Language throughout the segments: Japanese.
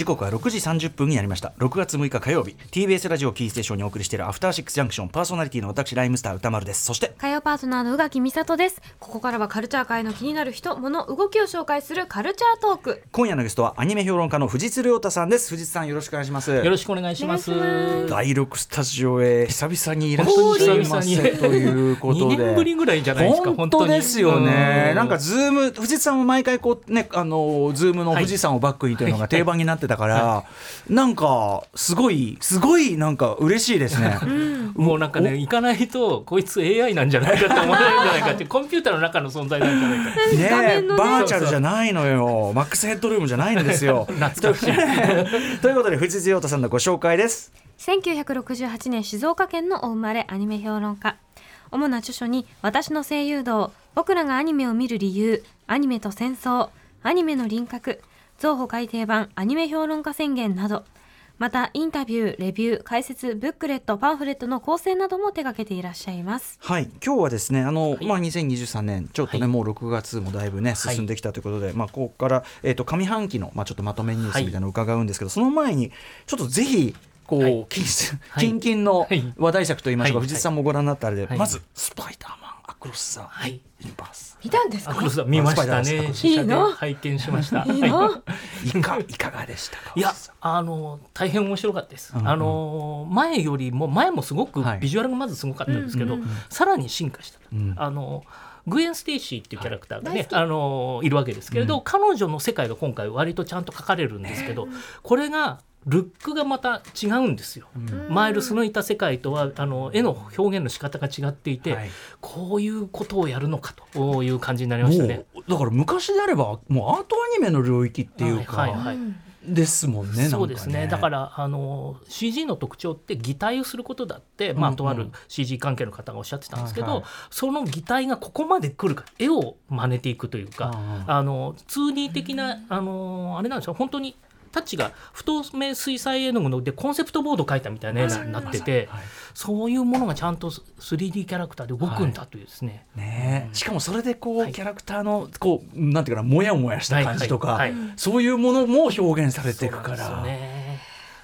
時刻は6時30分になりました。6月6日火曜日。TBS ラジオキーステーションにお送りしているアフターシックスジャンクションパーソナリティの私ライムスター宇多丸です。そして火曜パートナーの宇垣美里です。ここからはカルチャー界の気になる人物動きを紹介するカルチャートーク。今夜のゲストはアニメ評論家の藤津亮太さんです。藤津さんよろしくお願いします。よろしくお願いします。第6スタジオへ久々にいらっしゃいませということで。2年ぶりぐらいじゃないですか。本当ですよね。うなんかズーム藤津さんも毎回こうねあのズームの富士山をバックにというのが定番になってたから、なんかすごいすごいなんか嬉しいですね。もうなんかね行かないとこいつ AI なんじゃないかって思われるんじゃないかっていう コンピューターの中の存在なんじゃないか。ねねバーチャルじゃないのよマックスヘッドルームじゃないんですよ。懐かしい。ということで藤津亮太さんのご紹介です。1968年静岡県のお生まれアニメ評論家主な著書に「私の声優道」「僕らがアニメを見る理由」「アニメと戦争」「アニメの輪郭」「増補改訂版アニメ評論家宣言」などまたインタビューレビュー解説ブックレットパンフレットの構成なども手掛けていらっしゃいます。はい、今日はですね、あの、い。まあ、2023年、ちょっとね、はい。もう6月もだいぶね、進んできたということで、まあ、ここから、えっ、と、上半期の、まあ、ちょっとまとめニュースみたいなのを伺うんですけど、その前に、ちょっとぜひ。こう、はい。近はい。近々のはい話題作といいますか、はい。藤津さんもご覧になったあれで、はい。まずスパイダーマン。アクロスザはい。ユニバース。見たんですアクロスさん見ましたね。試写でいいの？拝見しました。いいの？はい。いかいかがでしたか？いやあの大変面白かったです、あの前よりも前もすごくはい。ビジュアルがまずすごかったんですけど、さらに進化した、うん。あのグウェン・ステイシーっていうキャラクターがね、はい。あのいるわけですけれど、うん。彼女の世界が今回割とちゃんと描かれるんですけど、これがルックがまた違うんですよ。うん。マイルスのいた世界とはあの絵の表現の仕方が違っていて、はい。こういうことをやるのかという感じになりましたね。だから昔であればもうアートアニメの領域っていうか、はいはいはいですもんねそうですね。だからあの CG の特徴って擬態をすることだって、まあ、うんうん。とある CG 関係の方がおっしゃってたんですけど、はいはい。その擬態がここまで来るか絵を真似ていくというか、ああの 2D 的なあのあれなんですよ。本当にタッチが不透明水彩絵の具でコンセプトボード描いたみたいな絵になってて、はいそういうものがちゃんと 3D キャラクターで動くんだというですね、ね。えしかもそれでこう、はい。キャラクターのこうなんていうかなもやもやした感じとか、はいはいはい。そういうものも表現されていくかそうなんらですよね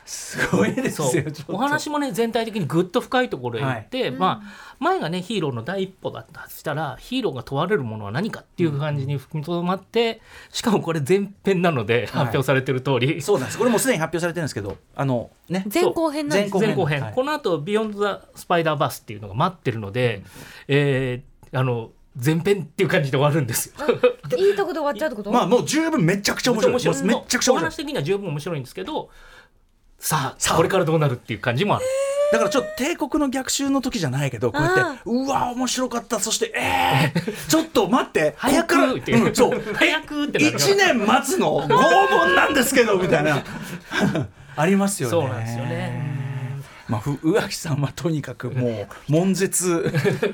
すごいですそう。よお話もね全体的にぐっと深いところへ行って、はい。まあ前がねヒーローの第一歩だったとしたらヒーローが問われるものは何かっていう感じに踏みとどまってしかもこれ前編なので発表されてる通り、そうなんです。これもうすでに発表されてるんですけどあのね前後編なんです前後編。前後編、はい。この後ビヨンド・ザ・スパイダーバースっていうのが待ってるので、えーあの前編っていう感じで終わるんですよ。いいとこで終わっちゃうってこと？まあもう十分めちゃくちゃ面白い。面白い。めっちゃくちゃ面白い。お話的には十分面白いんですけどさあさあ。これからどうなるっていう感じもある。だからちょっと帝国の逆襲の時じゃないけどこうやってうわ面白かった。そしてえー、ちょっと待って。早こっからくって、うんそう。早くってなる。1年待つの拷問なんですけどみたいな。ありますよね。そうなんですよね。まあ、ふ宇垣さんはとにかくもう悶絶。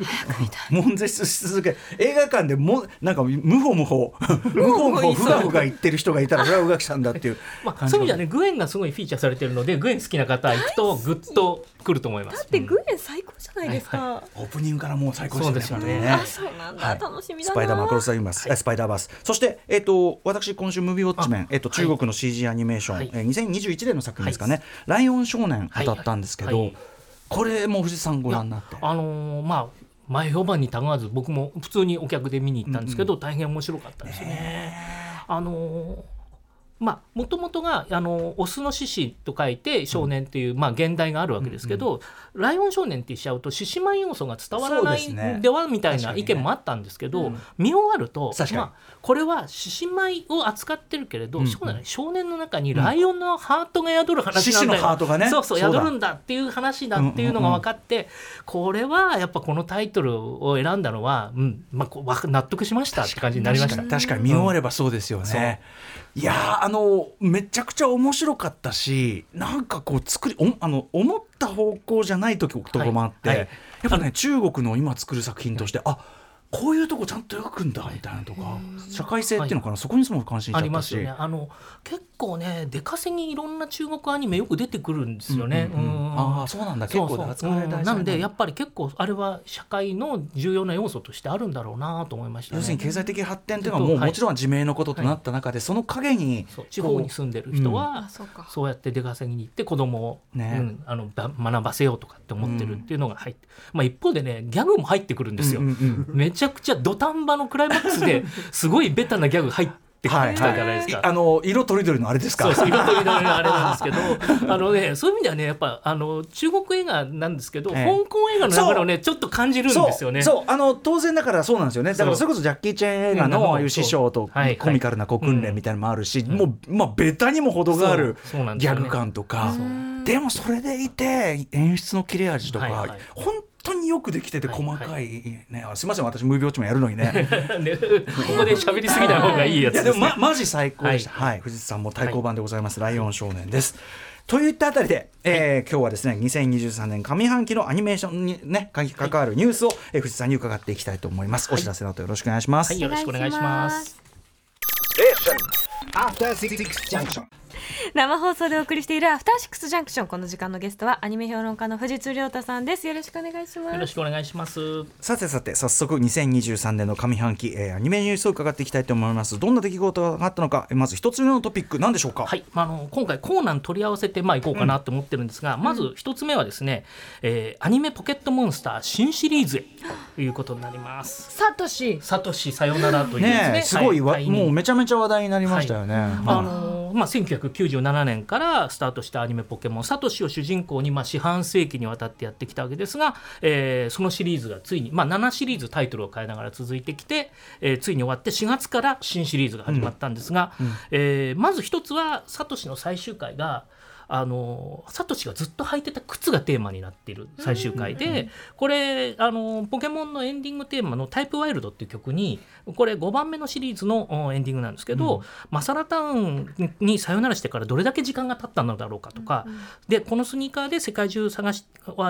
悶絶し続け映画館でもなんか 無法無法。無法無法ふがふが言ってる人がいたらそれは宇垣さんだっていうまあ、そういう意味ではねグエンがすごいフィーチャーされてるのでグエン好きな方行くとぐっと来ると思います。でグエン最高じゃないですか、オープニングからもう最高でしたそうですよね。あそうなんだ、はい。楽しみだな。スパイダーマンクロスザユニバース、はい。スパイダーバース。そして、えっと私今週ムービーウォッチメン、えっと中国の CG アニメーション、はい。えー2021年の作品ですかね、ライオン少年はい。当たったんですけど、はい。これも藤井さんご覧になって。あのーまあ前評判にたがわず僕も普通にお客で見に行ったんですけど、大変面白かったですね。あのーまあもともとがあのオスの獅子と書いて少年っていう、まあ現代があるわけですけど、ライオン少年って言っちゃうと獅子舞要素が伝わらないそうではみたいな意見もあったんですけど、うん。見終わるとまあこれは獅子舞を扱ってるけれど、少年の中にライオンのハートが宿る話なんだよ、そうそう宿るんだっていう話だっていうのが分かって、これはやっぱこのタイトルを選んだのは、うんまあ、こうわ納得しましたって感じになりました。確かに見終わればそうですよね、いやのめちゃくちゃ面白かったしなんかこう作りおあの思った方向じゃない時とこもあって、はい。はい。やっぱね中国の今作る作品としてあこういうとこちゃんと描くんだみたいなとか社会性っていうのかな、そこにすごく関心しちゃったし。ありますよね。あの結構ね出稼ぎいろんな中国アニメよく出てくるんですよね。うんうんうん。うんああそうなんだ。結構扱われたうん。なんでやっぱり結構あれは社会の重要な要素としてあるんだろうなと思いましたね。要するに経済的発展っていうのはもうはい。もちろん自明のこととなった中で、その陰に地方に住んでる人は、あそうか。そうやって出稼ぎに行って子供を、ね。うん、あのば学ばせようとかって思ってるっていうのが入って、まあ、一方でねギャグも入ってくるんですよ。うんうんうんめちゃくちゃ土壇場のクライマックスで すごいベタなギャグ入ってきたじゃないですか。あの色とりどりのあれですか？そうそう色とりどりのあれなんですけど あのねそういう意味ではねやっぱあの中国映画なんですけど、ええ。香港映画の流れをねちょっと感じるんですよね。そう。そう。あの当然だからそうなんですよね。だからそれこそジャッキー・チェン映画うん。のああいう師匠とはいはい。コミカルなこう訓練みたいなのもあるし、うん。もうまあベタにも程があるギャグ感とか、う。んでもそれでいて演出の切れ味とか、はいはい。本当によくできててはい細かい、ねあすみません私無病地もやるのにね ねここで喋りすぎない方がいいやつですねいやでも、ま、マジ最高でした。はい、藤津さんも対抗版でございます、ライオン少年です。といったあたりで、えー今日はですね2023年上半期のアニメーションにねか関わるニュースを、えー藤津さんに伺っていきたいと思います。お知らせの後よろしくお願いします。はいよろしくお願いします。After Six Junction. 生放送でお送りしているアフターシックスジャンクションこの時間のゲストはアニメ評論家の藤津亮太さんですよろしくお願いしますよろしくお願いします。さてさて早速2023年の上半期、えーアニメニュースを伺っていきたいと思います。どんな出来事があったのか、えーまず一つ目のトピック何でしょうか？はい、まあ、あの今回コーナー取り合わせてまあ行こうかなと思ってるんですが、まず一つ目はですね、えーアニメポケットモンスター新シリーズへということになります。サトシサトシさよならというねねえすごいわ、はいもうめちゃめちゃ話題になりましたよね。あはいのーまあ、1997年からスタートしたアニメ「ポケモン」サトシを主人公に、まあ、四半世紀にわたってやってきたわけですが、えーそのシリーズがついに、まあ、7シリーズタイトルを変えながら続いてきて、えーついに終わって4月から新シリーズが始まったんですが、えーまず一つはサトシの最終回が。あのサトシがずっと履いてた靴がテーマになっている最終回で、これあのポケモンのエンディングテーマの「タイプワイルド」っていう曲にこれ5番目のシリーズのおエンディングなんですけど、マサラタウンにさよならしてからどれだけ時間が経ったのだろうかとか、でこのスニーカーで世界中探し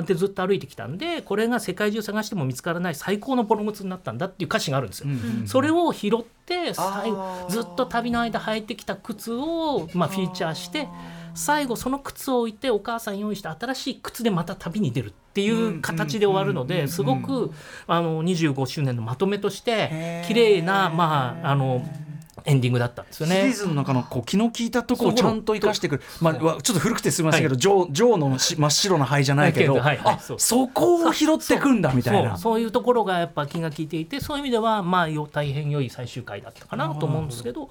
でずっと歩いてきたんでこれが世界中探しても見つからない最高のボロ靴になったんだっていう歌詞があるんですよ。それを拾ってずっと旅の間履いてきた靴を、まあ、フィーチャーして最後その靴を置いてお母さん用意した新しい靴でまた旅に出るっていう形で終わるのですごくあの25周年のまとめとして綺麗なまああのエンディングだったんですよね。シリーズの中のこう気の利いたところをちゃんと生かしてくる、まあ、ちょっと古くてすみませんけど、ジョージョーのし真っ白な灰じゃないけど、はいはい。そう。そこを拾ってくんだみたいな。そう。そう。いうところがやっぱ気が利いていてそういう意味ではまあよ大変良い最終回だったかなと思うんですけど。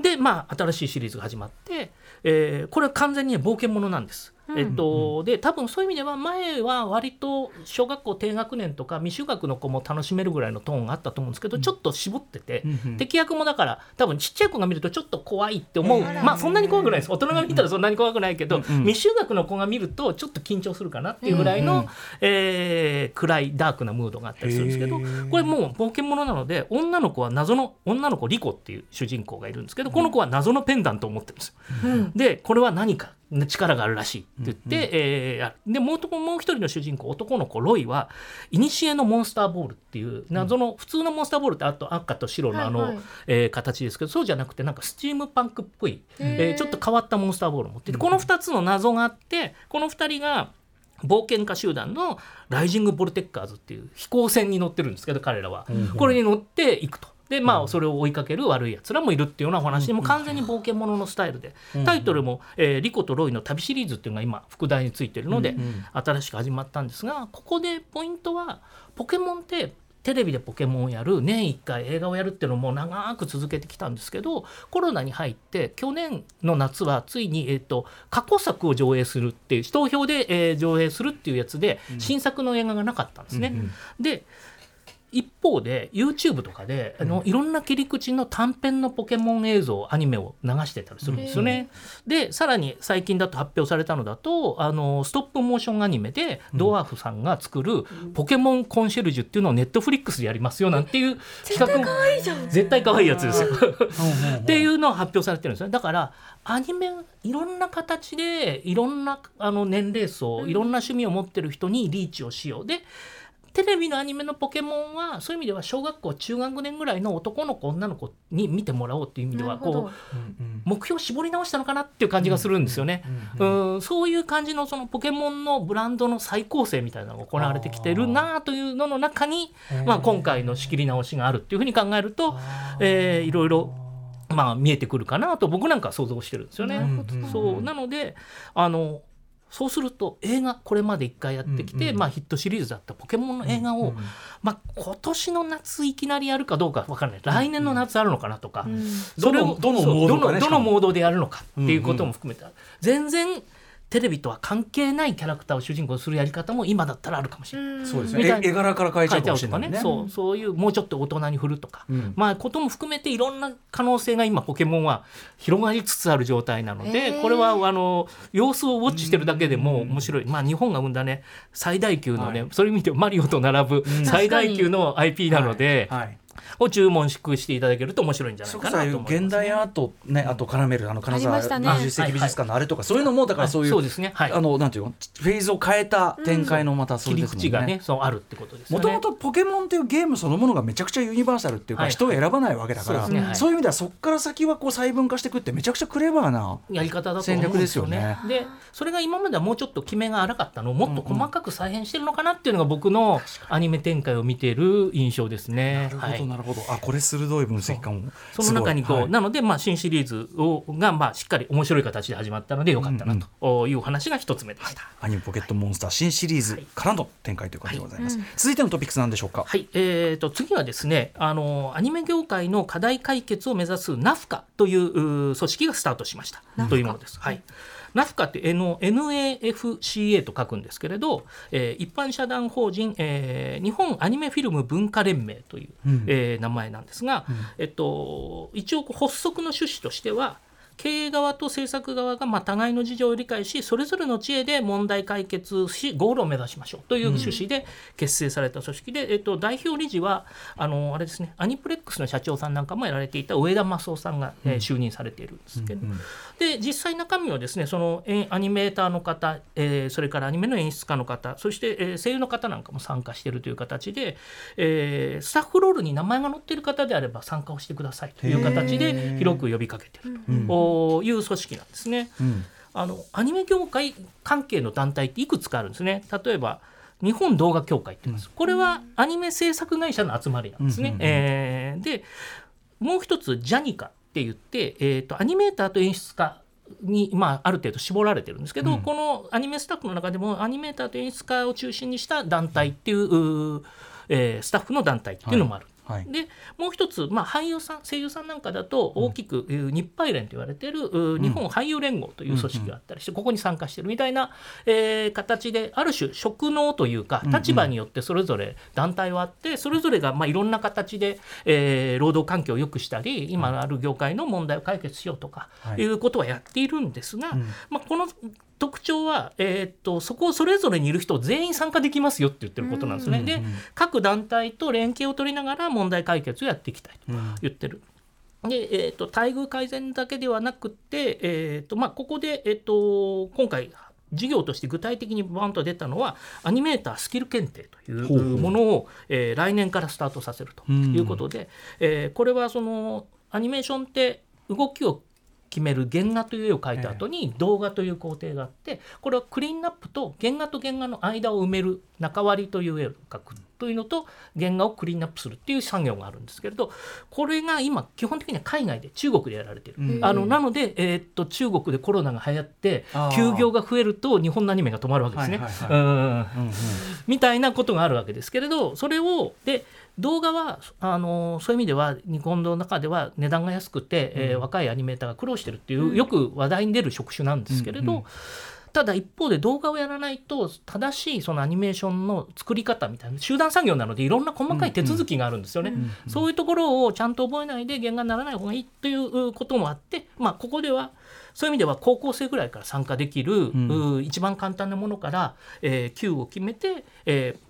でまあ新しいシリーズが始まって、えーこれは完全に冒険者なんです。えっと、で多分そういう意味では前は割と小学校低学年とか未就学の子も楽しめるぐらいのトーンがあったと思うんですけど、ちょっと絞ってて、敵役もだから多分ちっちゃい子が見るとちょっと怖いって思う、まあそんなに怖くないです。大人が見たらそんなに怖くないけど、未就学の子が見るとちょっと緊張するかなっていうぐらいの、えー暗いダークなムードがあったりするんですけどこれもう冒険者なので女の子は謎の女の子リコっていう主人公がいるんですけどこの子は謎のペンダントを持ってるんですよ。でこれは何か力があるらしいって言って、えーでもうともう一人の主人公男の子ロイは古のモンスターボールっていう謎の普通のモンスターボールってあと赤と白のあの、はえー形ですけどそうじゃなくてなんかスチームパンクっぽい、えーちょっと変わったモンスターボールを持っててこの2つの謎があってこの2人が冒険家集団のライジング・ボルテッカーズっていう飛行船に乗ってるんですけど彼らは、これに乗っていくと。でまあそれを追いかける悪いやつらもいるっていうようなお話でもう完全に冒険者のスタイルで。タイトルも、えーリコとロイの旅シリーズっていうのが今副題についてるので新しく始まったんですがここでポイントはポケモンってテレビでポケモンをやる年1回映画をやるっていうのも長く続けてきたんですけどコロナに入って去年の夏はついに、えー、と過去作を上映するっていう投票で、えー上映するっていうやつで新作の映画がなかったんですね。で一方で YouTube とかであのいろんな切り口の短編のポケモン映像アニメを流してたりするんですよね。でさらに最近だと発表されたのだとあのストップモーションアニメでドワーフさんが作る「ポケモンコンシェルジュ」っていうのをネットフリックスでやりますよなんていう企画。も絶対可愛いやつですよ。っていうのを発表されてるんですよね。だからアニメいろんな形でいろんなあの年齢層いろんな趣味を持ってる人にリーチをしよう。でテレビのアニメのポケモンはそういう意味では小学校中学年ぐらいの男の子女の子に見てもらおうっていう意味ではこう目標を絞り直したのかなっていう感じがするんですよね。うんそういう感じのそのポケモンのブランドの再構成みたいなのが行われてきてるなというのの中にまあ、今回の仕切り直しがあるっていうふうに考えると、えーいろいろ、まあ、見えてくるかなと僕なんかは想像してるんですよね。そう。なのであのそうすると映画これまで1回やってきて、まあ、ヒットシリーズだったポケモンの映画を、まあ、今年の夏いきなりやるかどうか分からない。来年の夏あるのかなとか、うんそれをどのモードでやるのかっていうことも含めて、全然テレビとは関係ないキャラクターを主人公にするやり方も今だったらあるかもしれない。うん。そうですみたいな。ね絵絵柄から変えちゃうとかもしれないね。ね。そうそういうもうちょっと大人に振るとか、うん。まあことも含めていろんな可能性が今ポケモンは広がりつつある状態なのへでー。これはあの様子をウォッチしてるだけでも面白い、まあ日本が生んだね最大級のね、はい。そういう意味でマリオと並ぶん。最大級の IP なので、はいを注文していただけると面白いんじゃないかなと思います、現代アートねあと絡めるあの金沢ありましたね。20世紀美術館のあれとかそういうのもだからそういうそうですね。はい。あのなんていうのフェーズを変えた展開のまたそ切りれですもん口がねそうあるってことですよね。もともとポケモンっていうゲームそのものがめちゃくちゃユニバーサルっていうかはい人を選ばないわけだから、そうい。そういう意味ではそこから先はこう細分化していくってめちゃくちゃクレバーなやり方だと思うんですよね。戦でそれが今まではもうちょっと決めが荒かったのをもっと細かく再編してるのかなっていうのが僕のアニメ展開を見ている印象ですね。なるほど、はいなるほど。あこれ鋭い分析かもその中にこう、はい。なので、まあ、新シリーズをが、まあ、しっかり面白い形で始まったのでよかったなというお話が一つ目でした。アニメポケットモンスター新シリーズからの展開という感じでございます、はい。続いてのトピックスなんでしょうか？はい、えー、と次はですねあのアニメ業界の課題解決を目指す NAFCA という組織がスタートしました。というものです。はいナフカって NAFCA と書くんですけれど、えー一般社団法人、えー日本アニメフィルム文化連盟という、うん。えー名前なんですが、えっと、一応発足の趣旨としては経営側と制作側がまあ互いの事情を理解しそれぞれの知恵で問題解決しゴールを目指しましょうという趣旨で結成された組織で、えっと、代表理事はあのあれですねアニプレックスの社長さんなんかもやられていた上田正夫さんが、えー就任されているんですけど、うんで実際中身はですねそのえアニメーターの方、えーそれからアニメの演出家の方そして、えー声優の方なんかも参加しているという形で、えースタッフロールに名前が載っている方であれば参加をしてくださいという形へでー広く呼びかけているうんという組織なんですね。うんあのアニメ業界関係の団体っていくつかあるんですね。例えば日本動画協会って言います。これはアニメ制作会社の集まりなんですね。うんうんうんえーでもう一つジャニカって言って、えー、とアニメーターと演出家に、まあ、ある程度絞られてるんですけど、うんこのアニメスタッフの中でもアニメーターと演出家を中心にした団体っていううーえースタッフの団体っていうのもある。はい。でもう一つ、まあ、俳優さん声優さんなんかだと大きく、えー日配連と言われている日本俳優連合という組織があったりして、ここに参加してるみたいな、えー形である種職能というかうんうん。立場によってそれぞれ団体はあってそれぞれがまあいろんな形で、えー労働環境を良くしたり今ある業界の問題を解決しようとかはい。いうことはやっているんですが、うん。まあ、この特徴は、えーっとそこをそれぞれにいる人全員参加できますよって言ってることなんですね。で各団体と連携を取りながら問題解決をやっていきたいとうん言ってる。で、えー、と待遇改善だけではなくて、えーとまあ、ここで、えー、と今回事業として具体的にバンと出たのはアニメータースキル検定というものを、えー来年からスタートさせるということで、えーこれはそのアニメーションって動きを決める原画という絵を描いた後に動画という工程があってこれはクリーンナップと原画と原画の間を埋める中割りという絵を描くというのと原画をクリーンナップするっていう作業があるんですけれどこれが今基本的には海外で中国でやられてる。うん。あのなので、えーっと中国でコロナが流行って休業が増えると日本のアニメが止まるわけですね。みたいなことがあるわけですけれどそれをで動画はあのそういう意味では日本の中では値段が安くて、えー若いアニメーターが苦労してるっていう、よく話題に出る職種なんですけれど、うんうんただ一方で動画をやらないと正しいそのアニメーションの作り方みたいな集団作業なのでいろんな細かい手続きがあるんですよね。んそういうところをちゃんと覚えないで原画にならない方がいいということもあって、まあ、ここではそういう意味では高校生ぐらいから参加できる、んう一番簡単なものから、えー、級を決めて、えー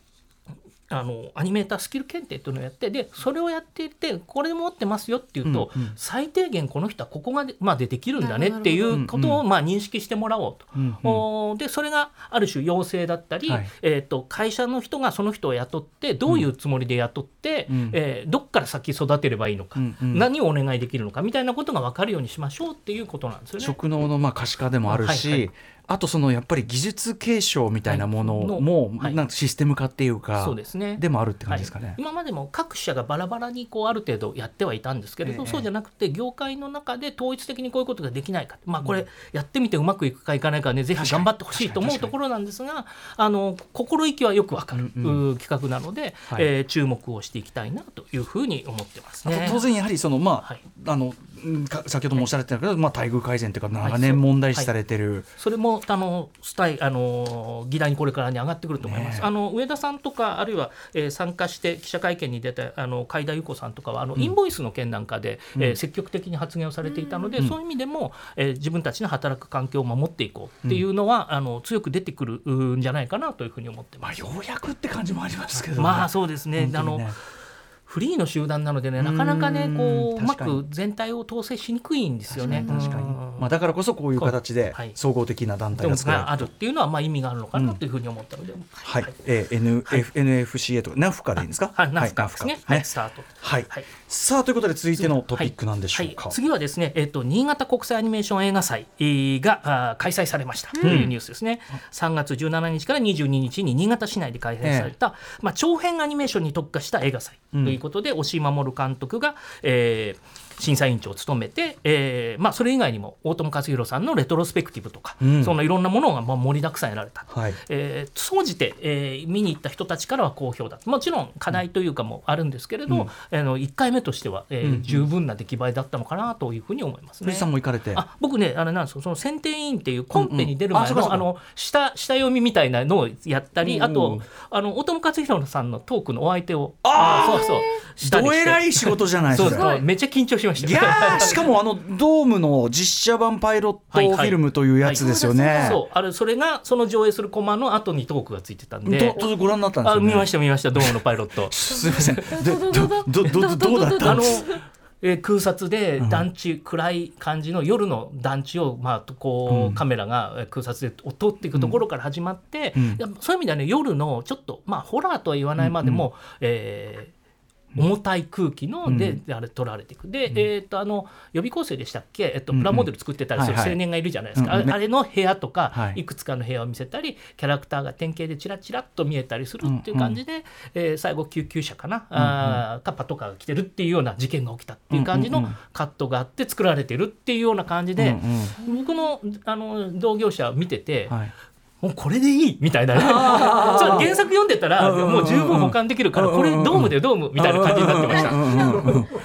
あのアニメータースキル検定というのをやってでそれをやっていてこれ持ってますよっていうと、うんうん。最低限この人はここがで,、まあ、でできるんだねっていうことを、まあ、認識してもらおうと。うんうん。でそれがある種要請だったり、はい。えー、と会社の人がその人を雇ってどういうつもりで雇って、うん。えーどっから先育てればいいのか、うんうん。何をお願いできるのかみたいなことが分かるようにしましょうっていうことなんですよね。職能のまあ可視化でもあるし、はいはいあとそのやっぱり技術継承みたいなものも、はい。なんかシステム化っていうか、そうですね。でもあるって感じですかね。はい。今までも各社がバラバラにこうある程度やってはいたんですけれど、ええ。そうじゃなくて業界の中で統一的にこういうことができないか、まあ、これやってみてうまくいくかいかないかねぜひ頑張ってほしいと思うところなんですがあの心意気はよくわかる、うんうん。う企画なので、はい。えー注目をしていきたいなというふうに思ってますね。当然やはりそのまあ、はい。あの先ほどもおっしゃられてたけど、まあ待遇改善というか長はい。年問題視されてる、それもあのスタイあの議題にこれからに上がってくると思います。ねえ。あの上田さんとかあるいは、えー参加して記者会見に出たあの海田由子さんとかはあの、インボイスの件なんかで、えー積極的に発言をされていたので、うん。そういう意味でも、えー自分たちの働く環境を守っていこうっていうのは、あの強く出てくるんじゃないかなというふうに思ってます。まあようやくって感じもありますけど、ね、まあそうですね。あのフリーの集団なのでねなかなかねうんこううまく全体を統制しにくいんですよね。確かに、うん。まあ、だからこそこういう形ではい。総合的な団体が作られる。があるっていうのはまあ意味があるのかなというふうに思ったので、はい、えー NF NFCA とか NAFCA でいいんですか？はい、ナフカですね。はい、ね。スタート。はい、はい。さあということで続いてのトピックなんでしょうか、はい、次はですね、えっ、と新潟国際アニメーション映画祭えーが開催されました。というニュースですね。3月17日から22日に新潟市内で開催された、まあ長編アニメーションに特化した映画祭。ということで、押井守監督が、えー審査委員長を務めて、えーまあそれ以外にも大友克洋さんのレトロスペクティブとか、うん。そのいろんなものがまあ盛りだくさんやられた。はい。えー総じて、えー見に行った人たちからは好評だ。もちろん課題というかもあるんですけれど、あの1回目としては、えーうんうん。十分な出来栄えだったのかなというふうに思いますね。も行かれて。あ僕ねあれなんですよその選定委員っていうコンペに出る前の,、うんうん。あの下下読みみたいなのをやったり、うんあとあの大友克洋さんのトークのお相手を。あー。そうそう。したりして。どえらい仕事じゃないそうそれそう。めっちゃ緊張しましたいやー しかもあのドームの実写版パイロットはいはい。フィルムというやつですよね。そうあれそれがその上映するコマの後にトークがついてたんで。どどご覧になったんですよね。あ見ました見ましたドームのパイロット。すみません。どどどどどどうだったんです。えー空撮で団地、暗い感じの夜の団地を、まあ、こう、うん。カメラがえー空撮で通っていくところから始まって、うん。そういう意味ではね夜のちょっと、まあ、ホラーとは言わないまでも、えー重たい空気ので、うん。あれ撮られていく。で、えー、とあの予備校生でしたっけ、えっと、プラモデル作ってたりする青年がいるじゃないですか、うんうんあれの部屋とか、はい。い、くつかの部屋を見せたりキャラクターが典型でチラチラっと見えたりするっていう感じで、えー最後救急車かな、あーかパトカーが来てるっていうような事件が起きたっていう感じのうんうんうん。カットがあって作られてるっていうような感じで、うん僕のあの同業者見てて、うんはい。もうこれでいいみたいなね。原作読んでたらもう十分保管できるからこれドームでドームみたいな感じになってました。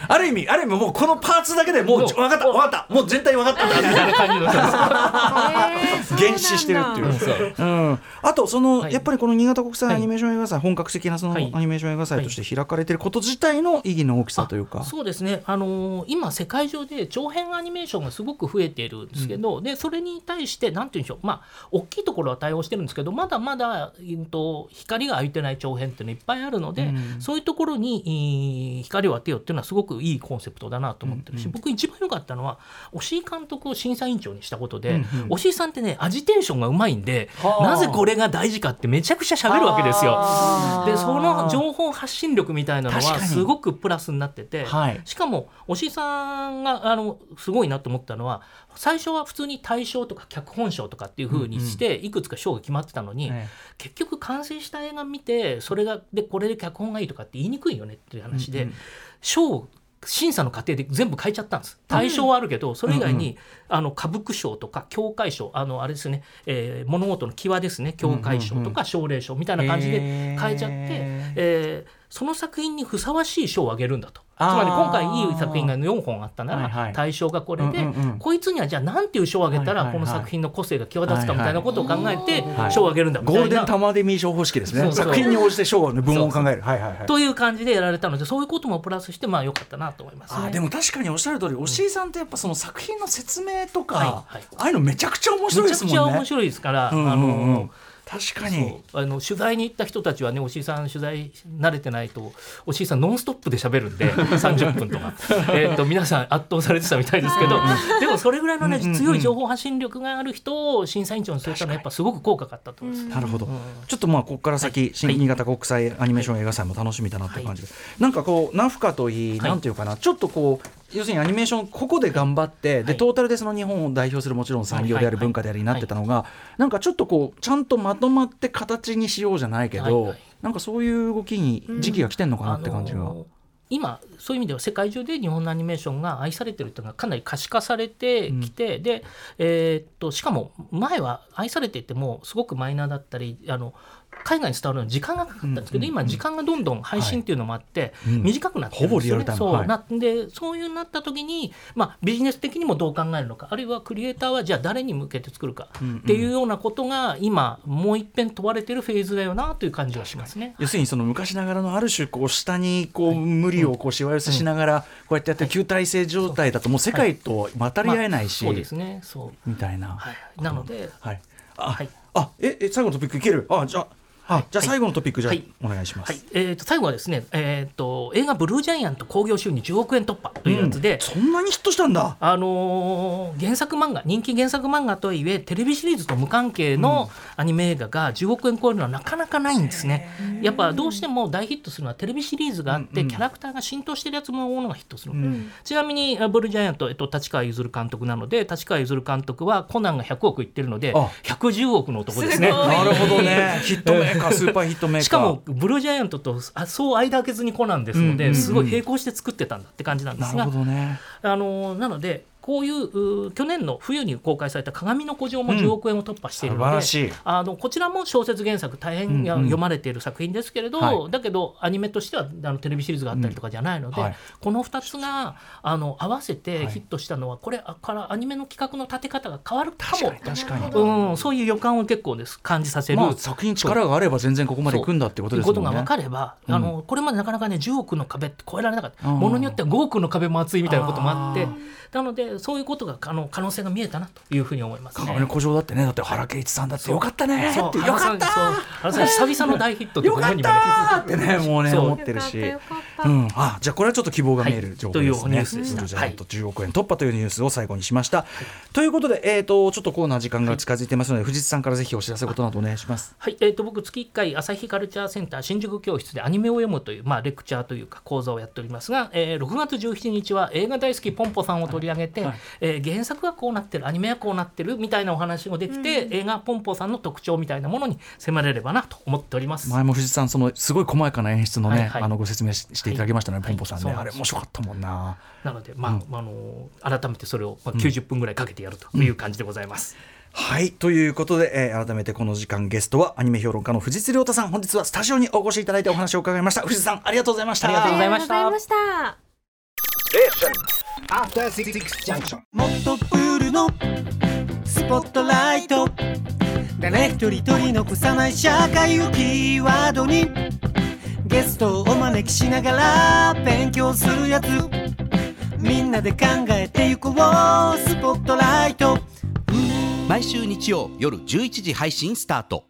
ある意味ある意味もうこのパーツだけでもう分かった分かった。もう絶対分かった。んだみたいな感じの 原始してるっていう。そううん、あとその、はい。やっぱりこの新潟国際アニメーション映画祭、本格的なそのアはい。ニメーション映画祭として開かれていること自体の意義の大きさというか。そうですね、あのー今、世界中で長編アニメーションがすごく増えているんですけど、でそれに対して、なんていうんでしょう、まあ、大きいところは対応してるんですけど、まだまだ、うんと、光が浴びてない長編っていうのいっぱいあるので、うん。そういうところにいい光を当てようっていうのは、すごくいいコンセプトだなと思ってるし、僕、一番良かったのは、押井監督を審査委員長にしたことで、うんうん。押井さんってね、アジテーションがうまいんで、はあ。なぜこれが大事かって、めちゃくちゃ喋るわけですよ。でその情報発信力みたいなのはすごくプラスになってて、はい。しかも押井さんがあのすごいなと思ったのは最初は普通に大賞とか脚本賞とかっていう風にして、いくつか賞が決まってたのに、え結局完成した映画見てそれがでこれで脚本がいいとかって言いにくいよねっていう話で、うんうん審査の過程で全部変えちゃったんです。大賞はあるけど、それ以外に、あの歌舞伎賞とか協会賞あのあれですね、えー物事の際ですね協会賞とか奨励賞みたいな感じで変えちゃって、えーその作品にふさわしい賞をあげるんだと。つまり今回いい作品が4本あったなら、対象がこれで、こいつにはじゃあ何ていう賞をあげたらこの作品の個性が際立つかみたいなことを考えてはい賞をあげるんだみたいな。ゴールデンタマデミー賞方式ですね。作品に応じて賞の文を考える。という感じでやられたのでそういうこともプラスしてまあ良かったなと思います、ね。でも確かにおっしゃる通り押井さんってやっぱその作品の説明とか、ああいうのめちゃくちゃ面白いめちゃですもんね。くちゃ面白いですから、あの確かに。あの取材に行った人たちはねおしいさん取材慣れてないとおしいさんノンストップで喋るんで 30分とか。えーと皆さん圧倒されてたみたいですけど。でもそれぐらいのね強い情報発信力がある人を審査委員長に据えたのはやっぱすごく効果があったと思います。なるほど、ちょっとまあここから先、新新潟国際アニメーション映画祭も楽しみだなってい。う感じで、なんかこうナフカといい、はい。なんていうかなちょっとこう要するにアニメーションここで頑張って、ではい。トータルでその日本を代表するもちろん産業でありはいはい文化でありになってたのが、なんかちょっとこうちゃんとまとまって形にしようじゃないけど、はいはい。なんかそういう動きに時期が来てんのかなって感じが。あの今そういう意味では世界中で日本のアニメーションが愛されてるというのがかなり可視化されてきて、で、えーっとしかも前は愛されていてもすごくマイナーだったりあの海外に伝わるのに時間がかかったんですけど、今時間がどんどん配信っていうのもあって、うん。短くなってるんですよね。ほぼリアルタイム。そう、はいなでそういうなった時に、まあ、ビジネス的にもどう考えるのかあるいはクリエイターはじゃあ誰に向けて作るかっていうようなことが今もう一遍問われてるフェーズだよなという感じがしますね。要するにその昔ながらのある種こう下にこう無理をこうしわ寄せしながらこうやってやって旧体制状態だともう世界と渡り合えないしまあそうですね。そう。みたいな。はい、なので、はい。あ、はい。あ、え、え、最後のトピックいける？あ、じゃあ、あ、じゃあ最後のトピックじゃあ、はい。お願いします。はい。えー、と最後はですね、えー、と映画「ブルージャイアント」興行収入10億円突破というやつで、うん。そんなにヒットしたんだ。あのー原作漫画人気原作漫画とはいえテレビシリーズと無関係のアニメ映画が10億円超えるのはなかなかないんですね。やっぱどうしても大ヒットするのはテレビシリーズがあって、うんうん。キャラクターが浸透してるやつのものがヒットする、ん。ちなみにあブルージャイアント、えっと、立川譲監督なので立川譲監督はコナンが100億いってるのであ。110億の男ですね。なるほどね。ヒット スーパーヒットメーカー。しかもブルージャイアントとあそう間開けずにコナンですので、すごい並行して作ってたんだって感じなんですがなるほどね。あのなのでこういうう去年の冬に公開された「鏡の古城」もうん10億円を突破しているので、素晴らしい。あのこちらも小説原作大変、うんうん。読まれている作品ですけれど、はい。だけどアニメとしてはあのテレビシリーズがあったりとかじゃないので、うんはい。この2つがあの合わせはい。てヒットしたのは、これあからアニメの企画の立て方が変わるかも。確かに、確かに。うん、そういう予感を結構です感じさせる。まあ、作品に力があれば全然ここまで行くんだってことですね。ということが分かれば、うん。あのこれまでなかなかね10億の壁って超えられなかった。うんものによっては5億の壁も厚いみたいなこともあって。なのでそういうことがあの可能性が見えたなというふうに思いますね。鏡の古城だってね、だって原敬一さんだってよかったね。よかった原さんそう原さん久々の大ヒットってよかったーってね、もうね、そう思ってるし。よかったよかったうん、あじゃあこれはちょっと希望が見える情報ですね。はいというニュースでしたブルージャイアント10億円突破というニュースを最後にしました。ということで、えー、とちょっとコーナー時間が近づいてますので、藤津さんからぜひお知らせことなどお願いします。はい、えー、と僕月1回朝日カルチャーセンター新宿教室でアニメを読むという、まあ、レクチャーというか講座をやっておりますが、えー6月17日は映画大好きポンポさんを取り上げて、はい。えー原作はこうなってるアニメはこうなってるみたいなお話もできて、映画ポンポさんの特徴みたいなものに迫れればなと思っております。前も藤津さん、そのすごい細やかな演出のね、はいはい。あのご説明ししていただきましたね、はい。ポンポさんね、あれそうなんです面白かったもんな。なので、まああの改めてそれを、まあ、90分ぐらいかけてやるという感じでございます。はい。ということで、えー改めてこの時間ゲストはアニメ評論家の藤津亮太さん。本日はスタジオにお越しいただいてお話を伺いました。藤津さんありがとうございました。ありがとうございました。ありがとうございました After Six Junction. もっとプールのスポットライト。誰一人取り残さない社会をキーワードに。ゲストをお招きしながら勉強するやつ。みんなで考えてゆこう。スポットライト。毎週日曜夜11時配信スタート